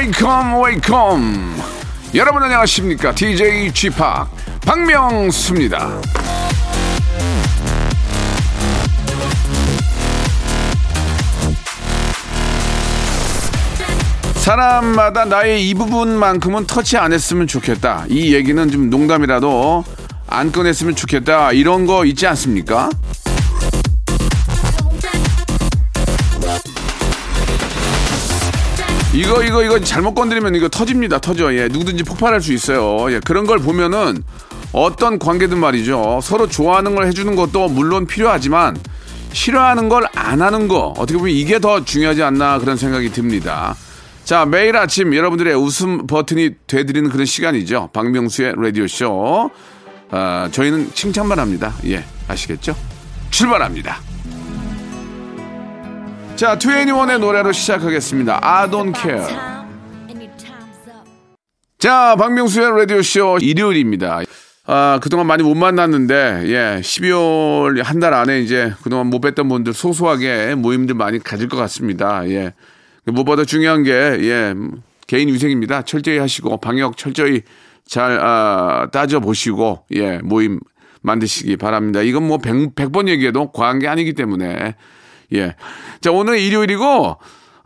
Welcome welcome. 여러분 안녕하십니까? DJ p 박명수입니다. 사람마다 나의 이 부분만큼은 터치 안 했으면 좋겠다. 이 얘기는 좀 농담이라도 안 꺼냈으면 좋겠다. 이런 거 있지 않습니까? 이거 이거 이거 잘못 건드리면 이거 터집니다. 터져. 예 누구든지 폭발할 수 있어요. 예 그런 걸 보면은 어떤 관계든 말이죠. 서로 좋아하는 걸 해주는 것도 물론 필요하지만 싫어하는 걸 안 하는 거. 어떻게 보면 이게 더 중요하지 않나 그런 생각이 듭니다. 자 매일 아침 여러분들의 웃음 버튼이 돼드리는 그런 시간이죠. 박명수의 라디오 쇼. 아, 저희는 칭찬만 합니다. 예 아시겠죠? 출발합니다. 자, 21의 노래로 시작하겠습니다. I don't care. 자, 박명수의 라디오쇼 일요일입니다. 아, 그동안 많이 못 만났는데, 예, 12월 한 달 안에 이제 그동안 못 뵀던 분들 소소하게 모임들 많이 가질 것 같습니다. 예. 무엇보다 중요한 게, 예, 개인 위생입니다. 철저히 하시고, 방역 철저히 잘, 아, 따져보시고, 예, 모임 만드시기 바랍니다. 이건 뭐 100, 100번 얘기해도 과한 게 아니기 때문에, 예. 자, 오늘 일요일이고,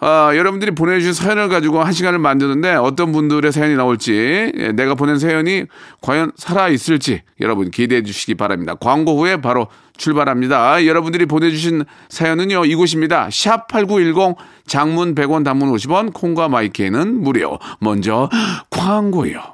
아, 여러분들이 보내주신 사연을 가지고 한 시간을 만드는데 어떤 분들의 사연이 나올지, 예, 내가 보낸 사연이 과연 살아있을지 여러분 기대해 주시기 바랍니다. 광고 후에 바로 출발합니다. 여러분들이 보내주신 사연은요, 이곳입니다. 샵8910 장문 100원 단문 50원, 콩과 마이크는 무료. 먼저 광고요.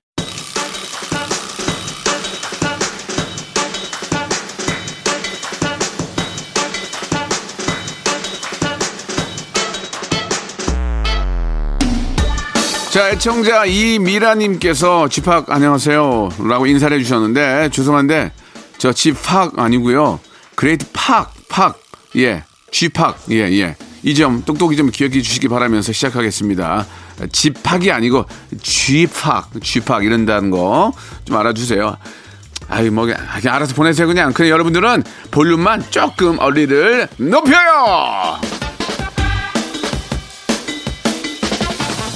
자, 애청자 이미라님께서 집팍 안녕하세요. 라고 인사를 해주셨는데, 죄송한데, 저 집팍 아니고요 Great Park, Park, 예, G-Park, 예, 예. 이 점 똑똑히 좀 기억해 주시기 바라면서 시작하겠습니다. 집팍이 아니고 G-Park, G-Park 이런다는 거 좀 알아주세요. 아이, 뭐, 그냥 알아서 보내세요, 그냥. 그냥 여러분들은 볼륨만 조금 어리를 높여요!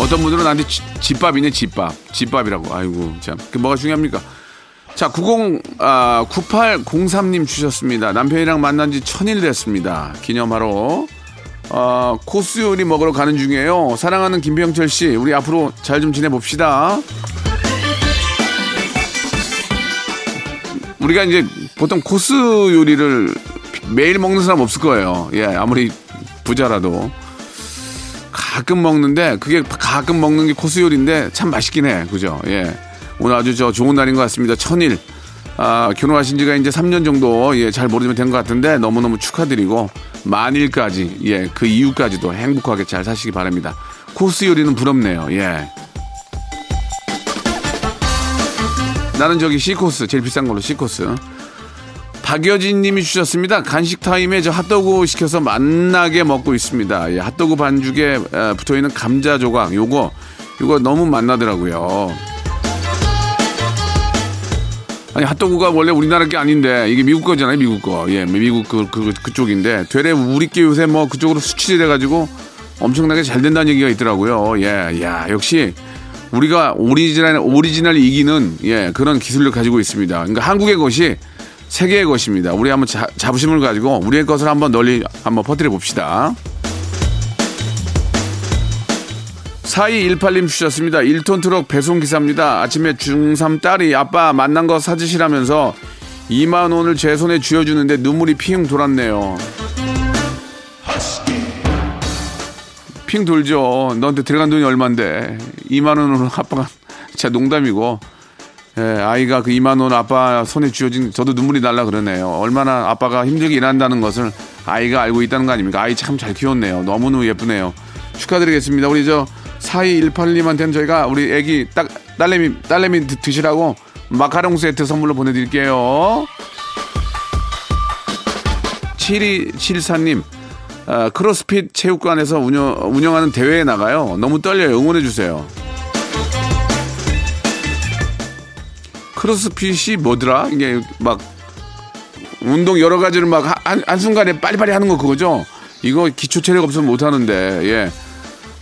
어떤 분들은 나한테 지- 집밥이네 집밥. 집밥이라고. 아이고 참. 그게 뭐가 중요합니까? 자 90, 아, 9803님 주셨습니다. 남편이랑 만난 지 천일 됐습니다. 기념하러. 어, 코스 요리 먹으러 가는 중이에요. 사랑하는 김병철 씨 우리 앞으로 잘 좀 지내봅시다. 우리가 이제 보통 코스 요리를 매일 먹는 사람 없을 거예요. 예 아무리 부자라도 가끔 먹는데 그게 가끔 먹는 게 코스 요리인데 참 맛있긴 해. 그죠? 예. 오늘 아주 저 좋은 날인 것 같습니다. 천일. 아, 결혼하신 지가 이제 3년 정도 예, 잘 모르지만 된것 같은데 너무너무 축하드리고 만일까지 예, 그 이후까지도 행복하게 잘 사시기 바랍니다. 코스 요리는 부럽네요. 예. 나는 저기 C코스 제일 비싼 걸로 C코스. 박여진 님이 주셨습니다. 간식 타임에 저 핫도그 시켜서 맛나게 먹고 있습니다. 예, 핫도그 반죽에 에, 붙어 있는 감자 조각, 요거, 요거 너무 맛나더라고요. 아니, 핫도그가 원래 우리나라 게 아닌데, 이게 미국 거잖아요, 미국 거. 예, 미국 그, 그, 그쪽인데, 되레 우리 게 요새 뭐 그쪽으로 수출이 돼가지고 엄청나게 잘 된다는 얘기가 있더라고요. 예, 야, 역시 우리가 오리지널, 오리지널 이기는 예, 그런 기술을 가지고 있습니다. 그러니까 한국의 것이 세계의 것입니다. 우리 한번 자, 자부심을 가지고 우리의 것을 한번 널리 한번 퍼뜨려 봅시다. 4218님 주셨습니다. 1톤 트럭 배송 기사입니다. 아침에 중3 딸이 아빠 만난 거 사주시라면서 2만 원을 제 손에 쥐어주는데 눈물이 핑 돌았네요. 핑 돌죠. 너한테 들어간 돈이 얼만데 2만 원으로 아빠가 진짜 농담이고 예, 아이가 그 2만 원 아빠 손에 쥐어진 저도 눈물이 날라 그러네요. 얼마나 아빠가 힘들게 일한다는 것을 아이가 알고 있다는 거 아닙니까? 아이 참 잘 키웠네요. 너무너무 예쁘네요. 축하드리겠습니다. 우리 저 4218님한테는 저희가 우리 애기 딱 딸내미 딸내미 드- 드시라고 마카롱 세트 선물로 보내드릴게요. 7274님 아, 크로스핏 체육관에서 운영, 운영하는 대회에 나가요. 너무 떨려요. 응원해주세요. 크로스핏이 뭐더라? 이게 막 운동 여러 가지를 막 한, 한순간에 빨리빨리 하는 거 그거죠? 이거 기초 체력 없으면 못 하는데, 예.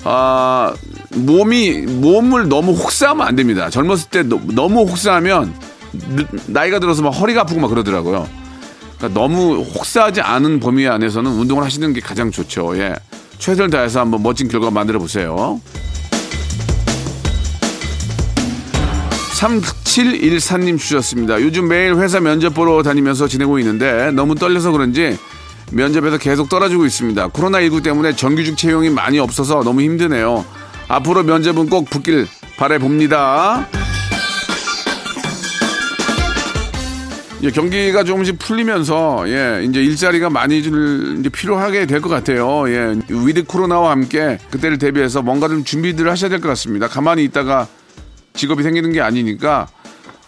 아, 몸이, 몸을 너무 혹사하면 안 됩니다. 젊었을 때 너, 너무 혹사하면 느- 나이가 들어서 막 허리가 아프고 막 그러더라고요. 그러니까 너무 혹사하지 않은 범위 안에서는 운동을 하시는 게 가장 좋죠. 예. 최선을 다해서 한번 멋진 결과 만들어 보세요. 3714님 주셨습니다. 요즘 매일 회사 면접 보러 다니면서 지내고 있는데 너무 떨려서 그런지 면접에서 계속 떨어지고 있습니다. 코로나19 때문에 정규직 채용이 많이 없어서 너무 힘드네요. 앞으로 면접은 꼭 붙길 바라봅니다. 예, 경기가 조금씩 풀리면서 예, 이제 일자리가 많이 줄 이제 필요하게 될 것 같아요. 예, with 코로나와 함께 그때를 대비해서 뭔가 좀 준비들을 하셔야 될 것 같습니다. 가만히 있다가 직업이 생기는 게 아니니까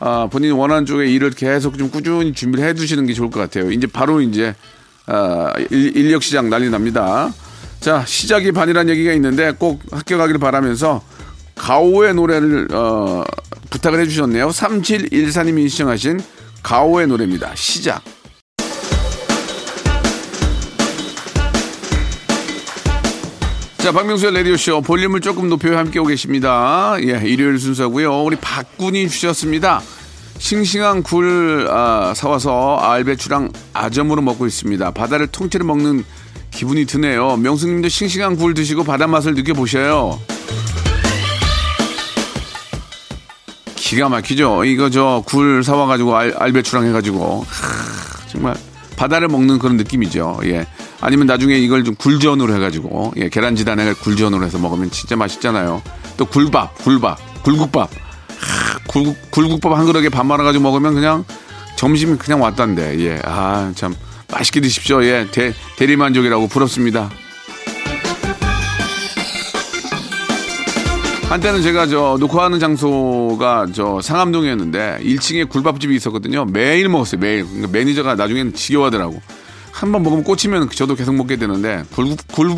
아, 본인이 원하는 쪽에 일을 계속 좀 꾸준히 준비를 해 두시는 게 좋을 것 같아요. 이제 바로 이제 아, 일, 인력 시장 난리 납니다. 자 시작이 반이라는 얘기가 있는데 꼭 합격하기를 바라면서 가오의 노래를 어, 부탁을 해 주셨네요. 3714님이 시청하신 가오의 노래입니다. 시작. 자, 박명수의 라디오쇼 볼륨을 조금 높여 함께 오고 계십니다. 예, 일요일 순서고요 우리 박군이 주셨습니다. 싱싱한 굴 아, 사와서 알배추랑 아점으로 먹고 있습니다. 바다를 통째로 먹는 기분이 드네요. 명수님도 싱싱한 굴 드시고 바다 맛을 느껴보셔요. 기가 막히죠. 이거 저 굴 사와가지고 알, 알배추랑 해가지고 하, 정말 바다를 먹는 그런 느낌이죠. 예. 아니면 나중에 이걸 좀 굴전으로 해가지고 예, 계란지단에 굴전으로 해서 먹으면 진짜 맛있잖아요. 또 굴밥, 굴밥, 굴국밥. 하, 굴국, 굴국밥 한 그릇에 밥 말아가지고 먹으면 그냥 점심이 그냥 왔단데. 예. 아, 참 맛있게 드십시오. 예. 대, 대리만족이라고 부럽습니다. 한때는 제가 저 녹화하는 장소가 저 상암동이었는데 1층에 굴밥집이 있었거든요. 매일 먹었어요. 매일. 그러니까 매니저가 나중에는 지겨워하더라고. 한 번 먹으면 꽂히면 저도 계속 먹게 되는데 굴국 굴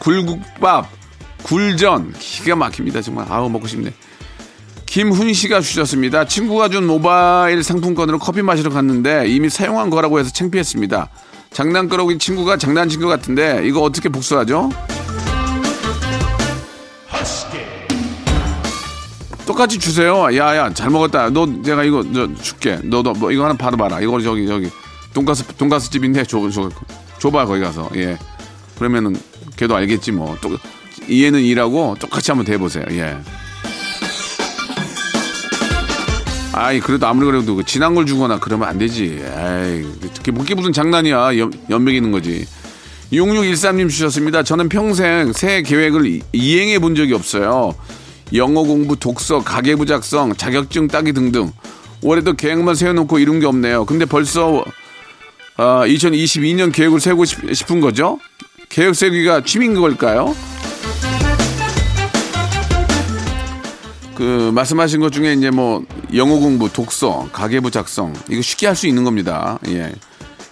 굴국밥 굴전 기가 막힙니다. 정말 아우 먹고 싶네. 김훈 씨가 주셨습니다. 친구가 준 모바일 상품권으로 커피 마시러 갔는데 이미 사용한 거라고 해서 창피했습니다. 장난꾸러기 친구가 장난친 것 같은데 이거 어떻게 복수하죠? 똑같이 주세요. 야야 잘 먹었다. 너 내가 이거 저 줄게. 너도 뭐 이거 하나 받아봐라. 이거 저기 저기 돈가스 돈가스 집인데 줘, 줘 줘봐 거기 가서 예. 그러면은 걔도 알겠지 뭐. 또 이해는 이라고 똑같이 한번 대보세요. 예. 아이 그래도 아무리 그래도 그 진한 걸 주거나 그러면 안 되지. 에이 그게 그게 무슨 장난이야. 연, 연맥이는 거지. 6613님 주셨습니다. 저는 평생 새 계획을 이- 이행해 본 적이 없어요. 영어 공부, 독서, 가계부 작성, 자격증 따기 등등. 올해도 계획만 세워놓고 이룬 게 없네요. 근데 벌써 아, 2022년 계획을 세우고 싶, 싶은 거죠? 계획 세우기가 취미인 걸까요? 그 말씀하신 것 중에 이제 뭐 영어 공부, 독서, 가계부 작성 이거 쉽게 할 수 있는 겁니다. 예.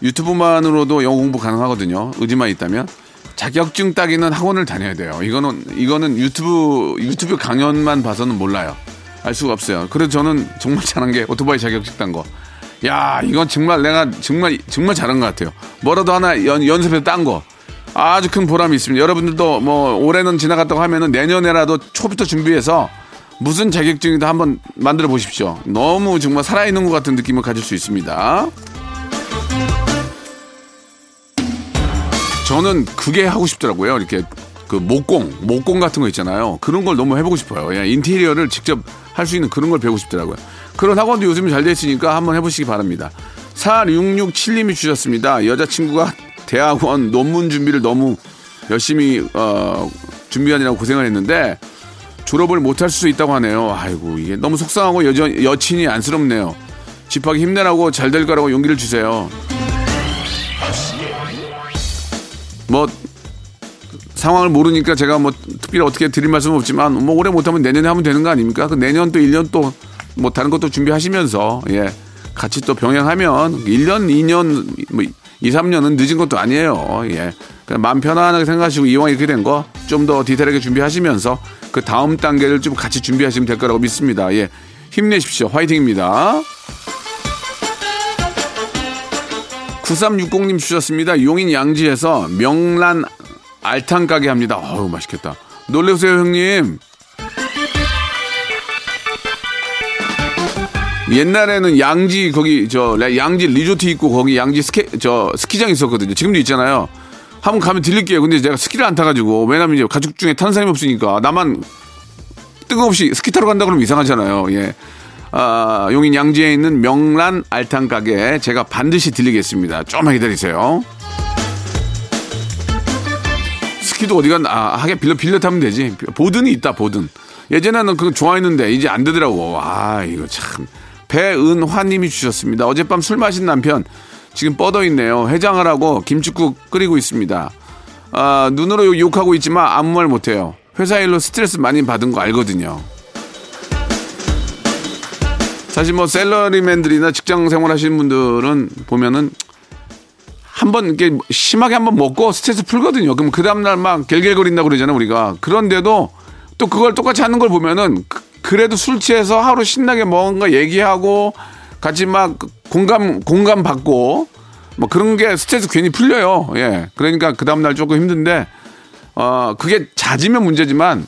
유튜브만으로도 영어 공부 가능하거든요. 의지만 있다면 자격증 따기는 학원을 다녀야 돼요. 이거는 이거는 유튜브 유튜브 강연만 봐서는 몰라요. 알 수가 없어요. 그래서 저는 정말 잘한 게 오토바이 자격증 딴 거. 야, 이건 정말 내가 정말 정말 잘한 것 같아요. 뭐라도 하나 연, 연습해서 딴 거. 아주 큰 보람이 있습니다. 여러분들도 뭐 올해는 지나갔다고 하면은 내년에라도 초부터 준비해서 무슨 자격증이든 한번 만들어 보십시오. 너무 정말 살아있는 것 같은 느낌을 가질 수 있습니다. 저는 그게 하고 싶더라고요. 이렇게 그 목공, 목공 같은 거 있잖아요. 그런 걸 너무 해보고 싶어요. 예, 인테리어를 직접 할 수 있는 그런 걸 배우고 싶더라고요. 그런 학원도 요즘 잘 돼 있으니까 한번 해보시기 바랍니다. 4667님이 주셨습니다. 여자친구가 대학원 논문 준비를 너무 열심히 어, 준비하느라고 고생을 했는데 졸업을 못할 수 있다고 하네요. 아이고 이게 너무 속상하고 여전 여친이 안쓰럽네요. 집하기 힘내라고 잘 될 거라고 용기를 주세요. 뭐 상황을 모르니까 제가 뭐 특별히 어떻게 드릴 말씀은 없지만 뭐 올해 못하면 내년에 하면 되는 거 아닙니까? 그 내년 또 1년 또 뭐 다른 것도 준비하시면서 예 같이 또 병행하면 1년 2년 뭐 2, 3년은 늦은 것도 아니에요. 예. 마음 편안하게 생각하시고 이왕 이렇게 된 거 좀 더 디테일하게 준비하시면서 그 다음 단계를 좀 같이 준비하시면 될 거라고 믿습니다. 예. 힘내십시오. 화이팅입니다. 9360님 주셨습니다. 용인 양지에서 명란 알탕 가게 합니다. 어우, 맛있겠다. 놀래세요, 형님. 옛날에는 양지 거기 저 레- 양지 리조트 있고 거기 양지 스케 저 스키장 있었거든요. 지금도 있잖아요. 한번 가면 들릴게요. 근데 제가 스키를 안 타가지고 왜냐면 이제 가족 중에 타는 사람이 없으니까 나만 뜬금없이 스키 타러 간다 그러면 이상하잖아요. 예. 아, 용인 양지에 있는 명란 알탕 가게 제가 반드시 들리겠습니다. 조금만 기다리세요. 스키도 어디가 아, 하게 빌려 빌려 타면 되지. 보든이 있다 보든. 예전에는 그거 좋아했는데 이제 안 되더라고. 아 이거 참. 배은화님이 주셨습니다. 어젯밤 술 마신 남편 지금 뻗어 있네요. 해장을 하고 김치국 끓이고 있습니다. 아, 눈으로 욕- 욕하고 있지만 아무 말 못해요. 회사 일로 스트레스 많이 받은 거 알거든요. 사실 뭐 셀러리맨들이나 직장 생활 하시는 분들은 보면은 한번 이렇게 심하게 한번 먹고 스트레스 풀거든요. 그럼 그 다음날 막 겔겔거린다 그러잖아요, 우리가. 그런데도 또 그걸 똑같이 하는 걸 보면은 그- 그래도 술 취해서 하루 신나게 뭔가 얘기하고 같이 막 공감, 공감 받고 뭐 그런 게 스트레스 괜히 풀려요. 예. 그러니까 그 다음 날 조금 힘든데 어, 그게 잦으면 문제지만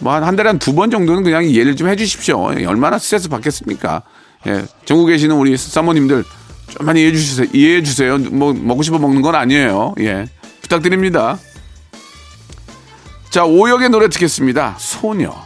뭐 한 한 달에 한 두 번 정도는 그냥 이해를 좀 해주십시오. 예, 얼마나 스트레스 받겠습니까? 예, 전국에 계시는 우리 사모님들 좀 많이 이해해 주세요. 이해해 주세요. 뭐 먹고 싶어 먹는 건 아니에요. 예, 부탁드립니다. 자, 오역의 노래 듣겠습니다. 소녀.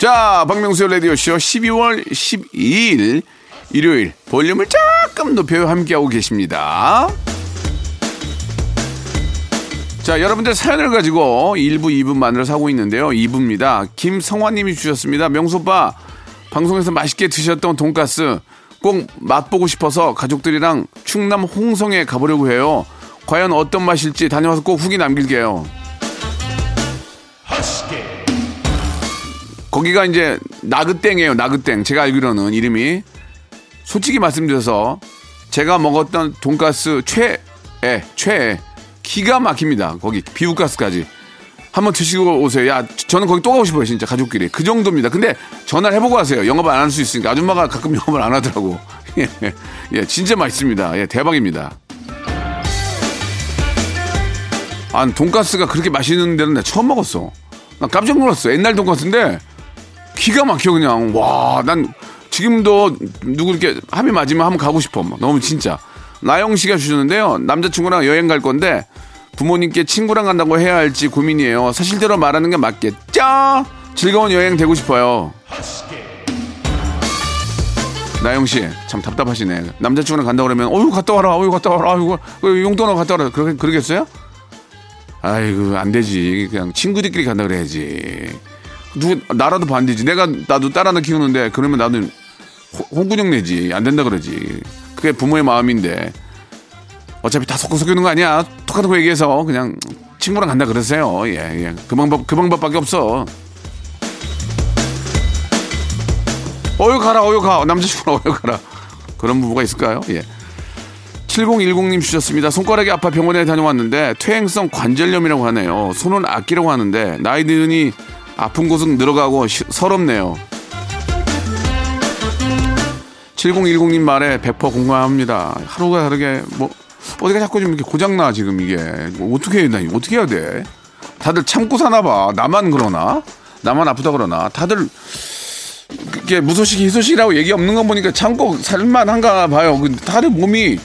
자, 박명수의 라디오쇼 12월 12일 일요일 볼륨을 조금 높여 함께하고 계십니다. 자, 여러분들 사연을 가지고 1부, 2부만으로 사고 있는데요. 2부입니다. 김성화님이 주셨습니다. 명소빠, 방송에서 맛있게 드셨던 돈가스 꼭 맛보고 싶어서 가족들이랑 충남 홍성에 가보려고 해요. 과연 어떤 맛일지 다녀와서 꼭 후기 남길게요. 거기가 이제 나그땡이에요. 나그땡. 제가 알기로는 이름이 솔직히 말씀드려서 제가 먹었던 돈가스 최애 최애 기가 막힙니다. 거기 비우가스까지 한번 드시고 오세요. 야 저는 거기 또 가고 싶어요. 진짜 가족끼리 그 정도입니다. 근데 전화를 해보고 하세요. 영업 안 할 수 있으니까 아줌마가 가끔 영업을 안 하더라고. 예, 예 진짜 맛있습니다. 예 대박입니다. 아 돈가스가 그렇게 맛있는 데는 나 처음 먹었어. 나 깜짝 놀랐어. 옛날 돈가스인데 기가 막혀 그냥. 와 난 지금도 누구 이렇게 합이 맞으면 한번 가고 싶어. 막. 너무 진짜. 나영 씨가 주셨는데요. 남자친구랑 여행 갈 건데 부모님께 친구랑 간다고 해야 할지 고민이에요. 사실대로 말하는 게 맞겠죠? 즐거운 여행 되고 싶어요. 나영 씨 참 답답하시네. 남자친구랑 간다 그러면 어유 갔다 와라 어유 갔다 와라 아이고 그 용돈하고 갔다 와라. 그러, 그러겠어요? 아이고 안 되지. 그냥 친구들끼리 간다 그래야지 누구 나라도 반대지. 내가 나도 딸 하나 키우는데 그러면 나는 호- 홍군형 내지 안 된다 그러지. 그게 부모의 마음인데 어차피 다 섞어 섞이는 거 아니야. 똑같은 거 얘기해서 그냥 친구랑 간다 그러세요. 예, 예. 그 방법 그 방법밖에 없어. 어여 가라 어여 가 남자친구랑 어여 가라 그런 부부가 있을까요? 예. 7010님 주셨습니다. 손가락이 아파 병원에 다녀왔는데 퇴행성 관절염이라고 하네요. 손은 아끼라고 하는데 나이 드니 아픈 곳은 늘어가고 시- 서럽네요. 7010님 말에 100% 공감합니다. 하루가 다르게 뭐 어디가 자꾸 좀 이렇게 고장나 지금 이게 뭐 어떻게 해야 돼? 어떻게 해야 돼? 다들 참고 사나 봐. 나만 그러나? 나만 아프다 그러나? 다들 그게 무소식이 희소식이라고 얘기 없는 거 보니까 참고 살만한가 봐요. 다들 몸이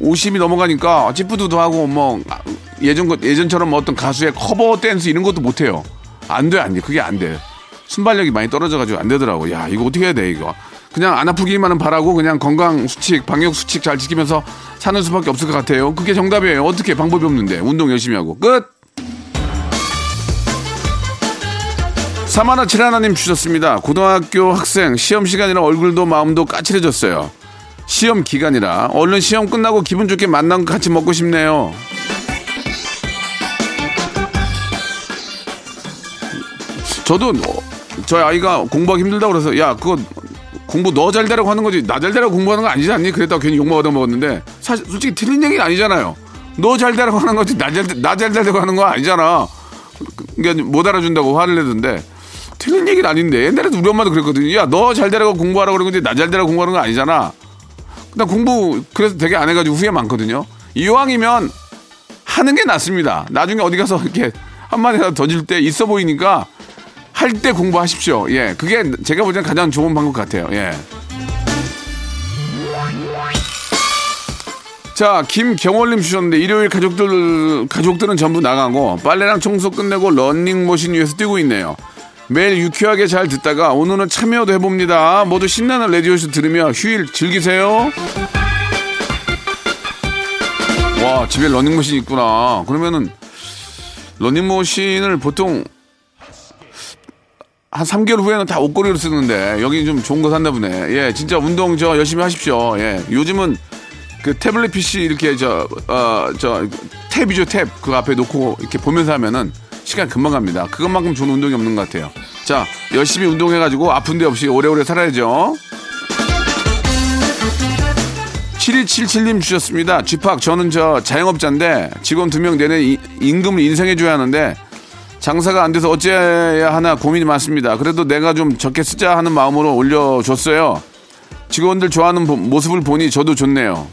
50이 넘어가니까 찌뿌두도 하고 뭐 예전 것 예전처럼 어떤 가수의 커버 댄스 이런 것도 못 해요. 안 돼, 안 돼. 그게 안 돼. 순발력이 많이 떨어져가지고 안 되더라고. 야, 이거 어떻게 해야 돼, 이거. 그냥 안 아프기만은 바라고 그냥 건강 수칙, 방역 수칙 잘 지키면서 사는 수밖에 없을 것 같아요. 그게 정답이에요. 어떻게 방법이 없는데. 운동 열심히 하고. 끝! 사마나 칠하나님 주셨습니다. 고등학교 학생 시험 시간이라 얼굴도 마음도 까칠해졌어요. 시험 기간이라 얼른 시험 끝나고 기분 좋게 만난 거 같이 먹고 싶네요. 저도 어, 저희 아이가 공부하기 힘들다고 그래서 야 그거 공부 너 잘 되라고 하는 거지 나 잘 되라고 공부하는 거 아니지 않니? 그랬다가 괜히 얻어 먹었는데 사실 솔직히 틀린 얘기는 아니잖아요. 너 잘 되라고 하는 거지 나잘 되라고 하는 거 아니잖아. 그러니까 못 알아준다고 화를 내던데 틀린 얘기는 아닌데 옛날에도 우리 엄마도 그랬거든요. 야 너 잘 되라고 공부하라고 그러는 건지 나 잘 되라고 공부하는 거 아니잖아. 나 공부 그래서 되게 안 해가지고 후회 많거든요. 이왕이면 하는 게 낫습니다. 나중에 어디 가서 이렇게 한마디라도 던질 때 있어 보이니까 할 때 공부하십시오. 예, 그게 제가 볼 때는 가장 좋은 방법 같아요. 예. 자, 김경월님 주셨는데 일요일 가족들 가족들은 전부 나가고 빨래랑 청소 끝내고 런닝머신 위에서 뛰고 있네요. 매일 유쾌하게 잘 듣다가 오늘은 참여도 해봅니다. 모두 신나는 라디오쇼 들으며 휴일 즐기세요. 와, 집에 런닝머신 있구나. 그러면은 런닝머신을 보통 한 3개월 후에는 다 옷걸이로 쓰는데 여기 좀 좋은 거 샀나 보네. 예, 진짜 운동 저 열심히 하십시오. 예, 요즘은 그 태블릿 PC 이렇게 저, 어, 저 탭이죠, 탭. 그 앞에 놓고 이렇게 보면서 하면은 시간 금방 갑니다. 그것만큼 좋은 운동이 없는 것 같아요. 자, 열심히 운동해가지고 아픈 데 없이 오래오래 살아야죠. 7277님 주셨습니다. 쥐팍, 저는 저 자영업자인데 직원 두 명 내내 이- 임금을 인상해줘야 하는데 장사가 안 돼서 어째야 하나 고민이 많습니다. 그래도 내가 좀 적게 쓰자 하는 마음으로 올려줬어요. 직원들 좋아하는 보- 모습을 보니 저도 좋네요.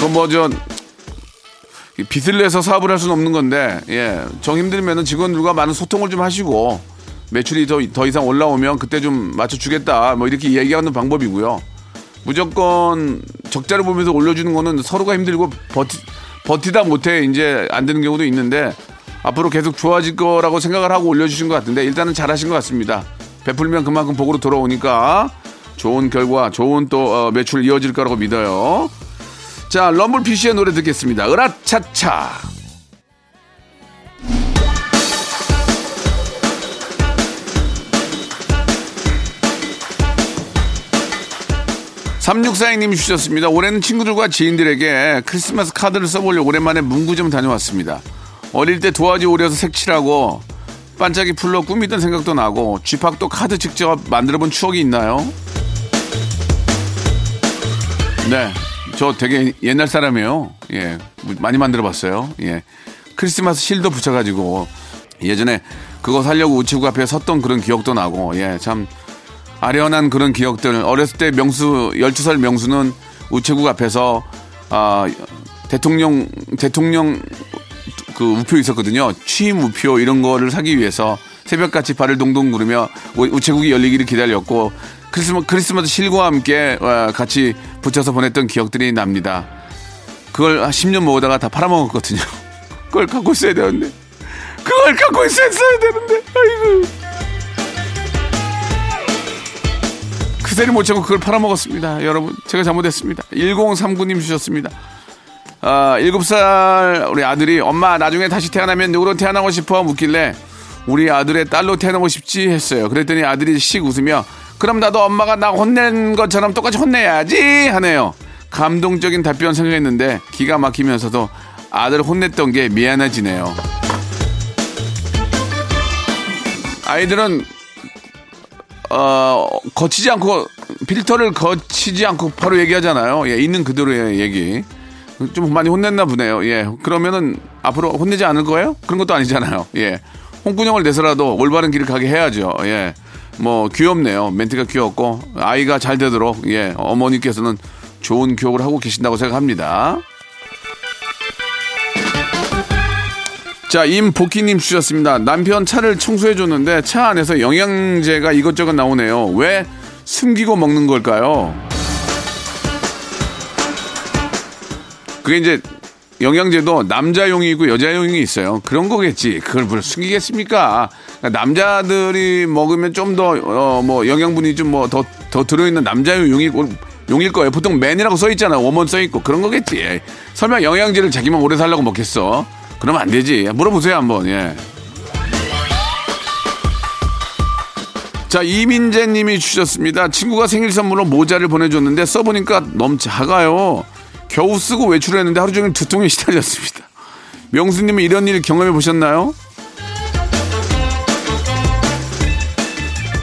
그뭐저 빚을 내서 사업을 할 수는 없는 건데 예, 정 힘들면은 직원들과 많은 소통을 좀 하시고 매출이 더, 더 이상 올라오면 그때 좀 맞춰주겠다 뭐 이렇게 얘기하는 방법이고요. 무조건 적자를 보면서 올려주는 거는 서로가 힘들고 버티, 버티다 못해 이제 안 되는 경우도 있는데 앞으로 계속 좋아질 거라고 생각을 하고 올려주신 것 같은데 일단은 잘하신 것 같습니다. 베풀면 그만큼 복으로 돌아오니까 좋은 결과, 좋은 또 어, 매출 이어질 거라고 믿어요. 자, 럼블 피쉬의 노래 듣겠습니다. 으라차차. 삼육사행님이 주셨습니다. 올해는 친구들과 지인들에게 크리스마스 카드를 써보려고 오랜만에 문구점 다녀왔습니다. 어릴 때 도화지 오려서 색칠하고 반짝이 풀로 꾸미던 생각도 나고 쥐팍도 카드 직접 만들어본 추억이 있나요? 네, 저 되게 옛날 사람이에요. 예, 많이 만들어봤어요. 예, 크리스마스 실도 붙여가지고 예전에 그거 살려고 우체국 앞에 섰던 그런 기억도 나고 예, 참 아련한 그런 기억들. 어렸을 때 명수 12살 명수는 우체국 앞에서 아 대통령 대통령 그 우표 있었거든요. 취임 우표 이런 거를 사기 위해서 새벽같이 발을 동동 구르며 우- 우체국이 열리기를 기다렸고 크리스마, 크리스마스 실과 함께 어, 같이 붙여서 보냈던 기억들이 납니다. 그걸 한 10년 모으다가 다 팔아먹었거든요. 그걸 갖고 있어야 되는데. 그걸 갖고 있었어야 되는데. 아이고. 그새를 못 채고 그걸 팔아먹었습니다. 여러분, 제가 잘못했습니다. 1039님 주셨습니다. 아, 7살 우리 아들이 엄마 나중에 다시 태어나면 누구로 태어나고 싶어 묻길래 우리 아들의 딸로 태어나고 싶지 했어요. 그랬더니 아들이 씩 웃으며 그럼 나도 엄마가 나 혼낸 것처럼 똑같이 혼내야지 하네요. 감동적인 답변 생각했는데 기가 막히면서도 아들 혼냈던 게 미안해지네요. 아이들은 어, 거치지 않고 필터를 거치지 않고 바로 얘기하잖아요. 예, 있는 그대로의 얘기. 좀 많이 혼냈나 보네요. 예. 그러면은 앞으로 혼내지 않을 거예요? 그런 것도 아니잖아요. 예. 홍군형을 내서라도 올바른 길을 가게 해야죠. 예. 뭐 귀엽네요. 멘트가 귀엽고 아이가 잘 되도록 예. 어머니께서는 좋은 교육을 하고 계신다고 생각합니다. 자, 임복희님 주셨습니다. 남편 차를 청소해줬는데 차 안에서 영양제가 이것저것 나오네요. 왜 숨기고 먹는 걸까요? 그게 이제 영양제도 남자용이 있고 여자용이 있어요. 그런 거겠지. 그걸 뭘 숨기겠습니까? 그러니까 남자들이 먹으면 좀 더, 어, 뭐, 영양분이 좀 뭐, 더, 더 들어있는 남자용 용일, 용일 거예요. 보통 맨이라고 써있잖아. 원문 써있고. 그런 거겠지. 설마 영양제를 자기만 오래 살려고 먹겠어? 그러면 안 되지. 물어보세요, 한번, 예. 자, 이민재 님이 주셨습니다. 친구가 생일 선물로 모자를 보내줬는데 써보니까 너무 작아요. 겨우 쓰고 외출했는데 하루 종일 두통에 시달렸습니다. 명수님은 이런 일 경험해 보셨나요?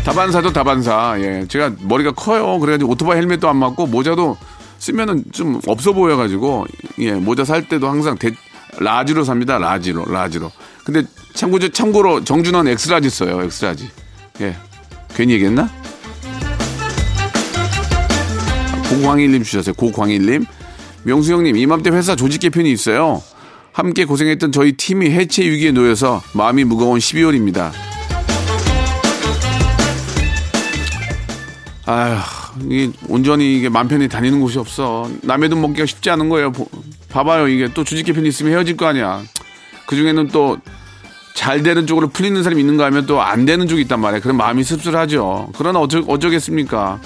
다반사도 다반사. 예. 제가 머리가 커요. 그래가지고 오토바이 헬멧도 안 맞고 모자도 쓰면은 좀 없어 보여가지고 예 모자 살 때도 항상 대, large로 삽니다. large로 large로. 근데 참고 참고로 정준원 X-large 써요. X-large. 예. 괜히 얘기했나? 고광일님 주셨어요. 고광일님. 명수 형님 이맘때 회사 조직 개편이 있어요. 함께 고생했던 저희 팀이 해체 위기에 놓여서 마음이 무거운 12월입니다. 아휴, 이게 온전히 이게 맘 편히 다니는 곳이 없어. 남의 돈 먹기가 쉽지 않은 거예요. 보- 봐봐요, 이게 또 주식 개편이 있으면 헤어질 거 아니야. 그 중에는 또 잘 되는 쪽으로 풀리는 사람이 있는가 하면 또 안 되는 쪽이 있단 말이에요. 그럼 마음이 씁쓸하죠. 그러나 어쩌, 어쩌겠습니까?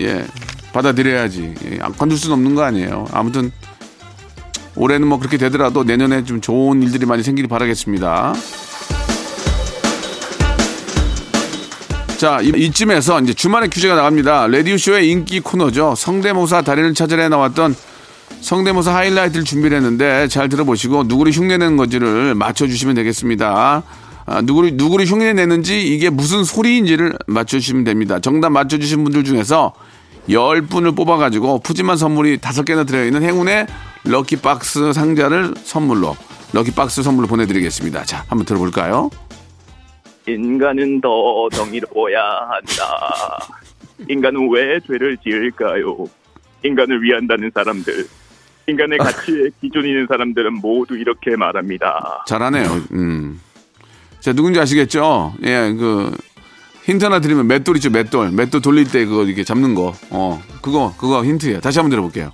예, 받아들여야지. 예, 관둘 수는 없는 거 아니에요. 아무튼 올해는 뭐 그렇게 되더라도 내년에 좀 좋은 일들이 많이 생기길 바라겠습니다. 자, 이- 이쯤에서 이제 주말의 퀴즈가 나갑니다. 레디오쇼의 인기 코너죠. 성대모사 달인을 찾으러 나왔던 성대모사 하이라이트를 준비를 했는데 잘 들어보시고 누구를 흉내내는 건지를 맞춰주시면 되겠습니다. 아, 누구를, 누구를 흉내내는지 이게 무슨 소리인지를 맞춰주시면 됩니다. 정답 맞춰주신 분들 중에서 10분을 뽑아가지고 푸짐한 선물이 5개나 들어있는 행운의 럭키박스 상자를 선물로 럭키박스 선물로 보내드리겠습니다. 자, 한번 들어볼까요? 인간은 더 정의로워야 한다. 인간은 왜 죄를 지을까요? 인간을 위한다는 사람들, 인간의 가치에 기준 있는 사람들은 모두 이렇게 말합니다. 잘하네요. 음. 자, 누군지 아시겠죠? 예, 그, 힌트 하나 드리면 맷돌 있죠, 맷돌. 맷돌 돌릴 때 그거 이렇게 잡는 거. 어, 그거, 그거 힌트예요. 다시 한번 들어볼게요.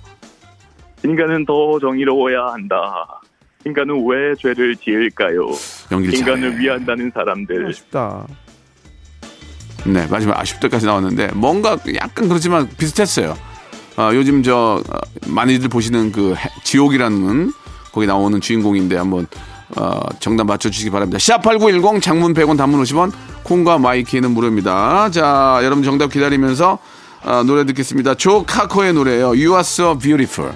인간은 더 정의로워야 한다. 인간은 왜 죄를 지을까요? 연기를 인간을 잘해. 위한다는 사람들, 아쉽다. 네, 마지막 아쉽다까지 나왔는데 뭔가 약간 그렇지만 비슷했어요. 아, 요즘 저 어, 많이들 보시는 그 해- 지옥이라는 거기 나오는 주인공인데 한번 어, 정답 맞춰주시기 바랍니다. 샵8910 장문 100원 단문 50원 콩과 마이키는 무료입니다. 자, 여러분 정답 기다리면서 아, 노래 듣겠습니다. 조 카커의 노래예요. You are so beautiful.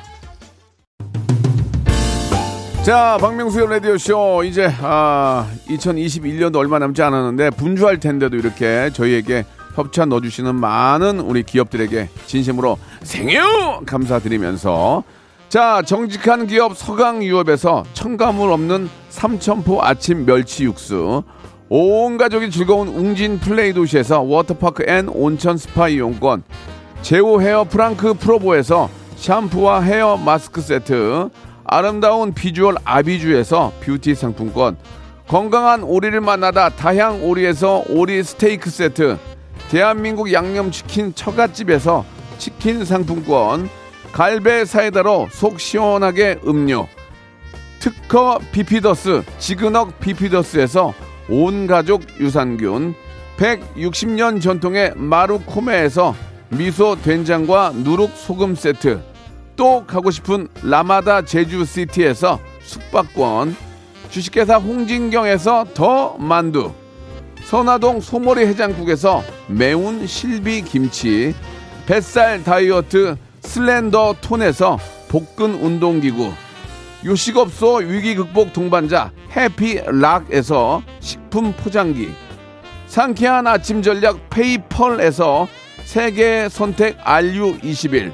자, 박명수의 라디오쇼. 이제, 아, 2021년도 얼마 남지 않았는데, 분주할 텐데도 이렇게 저희에게 협찬 넣어주시는 많은 우리 기업들에게 진심으로 Thank you! 감사드리면서, 자, 정직한 기업 서강유업에서 첨가물 없는 삼천포 아침 멸치 육수, 온 가족이 즐거운 웅진 플레이 도시에서 워터파크 and 온천 스파 이용권, 제오 헤어 프랑크 프로보에서 샴푸와 헤어 마스크 세트, 아름다운 비주얼 아비주에서 뷰티 상품권, 건강한 오리를 만나다 다향 오리에서 오리 스테이크 세트, 대한민국 양념치킨 처갓집에서 치킨 상품권, 갈배 사이다로 속 시원하게 음료, 특허 비피더스 지그넉 비피더스에서 온 가족 유산균 160년 전통의 마루코메에서 미소 된장과 누룩 소금 세트 또 가고 싶은 라마다 제주시티에서 숙박권 주식회사 홍진경에서 더 만두 선화동 소머리 해장국에서 매운 실비 김치 뱃살 다이어트 슬렌더 톤에서 복근 운동기구 요식업소 위기 극복 동반자 해피락에서 식품 포장기 상쾌한 아침 전략 페이펄에서 세계 선택 RU21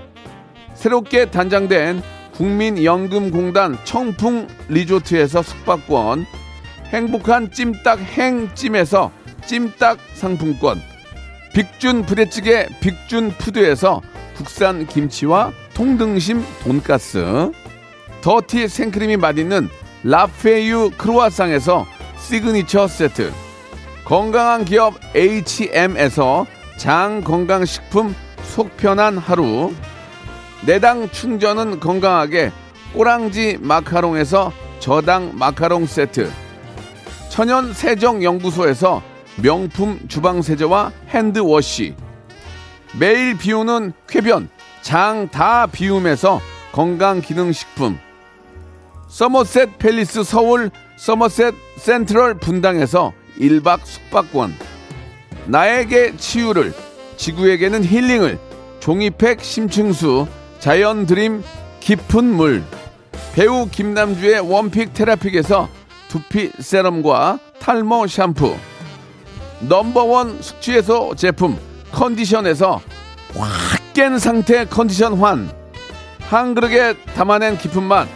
새롭게 단장된 국민연금공단 청풍 리조트에서 숙박권 행복한 찜닭 행찜에서 찜닭 상품권. 빅준 부대찌개 빅준 푸드에서 국산 김치와 통등심 돈가스. 더티 생크림이 맛있는 라페유 크루아상에서 시그니처 세트. 건강한 기업 H&M에서 장 건강식품 속편한 하루. 내당 충전은 건강하게 꼬랑지 마카롱에서 저당 마카롱 세트. 천연 세정 연구소에서 명품 주방 세제와 hand wash. 매일 비우는 쾌변 장 다 비움에서 건강 기능 식품. 서머셋 팰리스 서울 서머셋 센트럴 분당에서 1박 숙박권. 나에게 치유를 지구에게는 힐링을 종이팩 심층수 자연 드림 깊은 물. 배우 김남주의 원픽 테라픽에서 두피 세럼과 탈모 샴푸 넘버원 숙취해소 제품 컨디션에서 확 깬 상태 컨디션 환. 한 그릇에 담아낸 깊은 맛.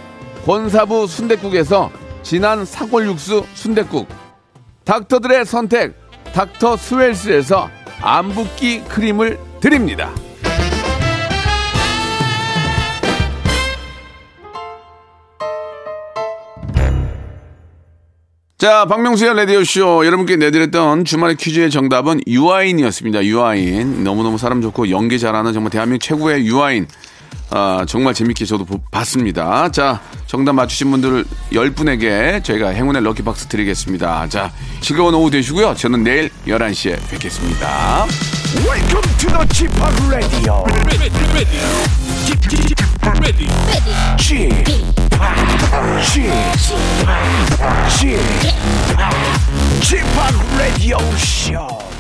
권사부 순댓국에서 진한 사골 육수 순댓국. 닥터들의 선택 닥터 스웰스에서 안붓기 크림을 드립니다. 자, 박명수의 라디오쇼. 여러분께 내드렸던 주말의 퀴즈의 정답은 유아인이었습니다. 유아인. 너무너무 사람 좋고 연기 잘하는 정말 대한민국 최고의 유아인. 아, 정말 재밌게 저도 보- 봤습니다. 자, 정답 맞추신 분들 10분에게 저희가 행운의 럭키박스 드리겠습니다. 자, 즐거운 오후 되시고요. 저는 내일 11시에 뵙겠습니다. Welcome to the Radio. Chip, Chip, Chip, Chip Radio Show.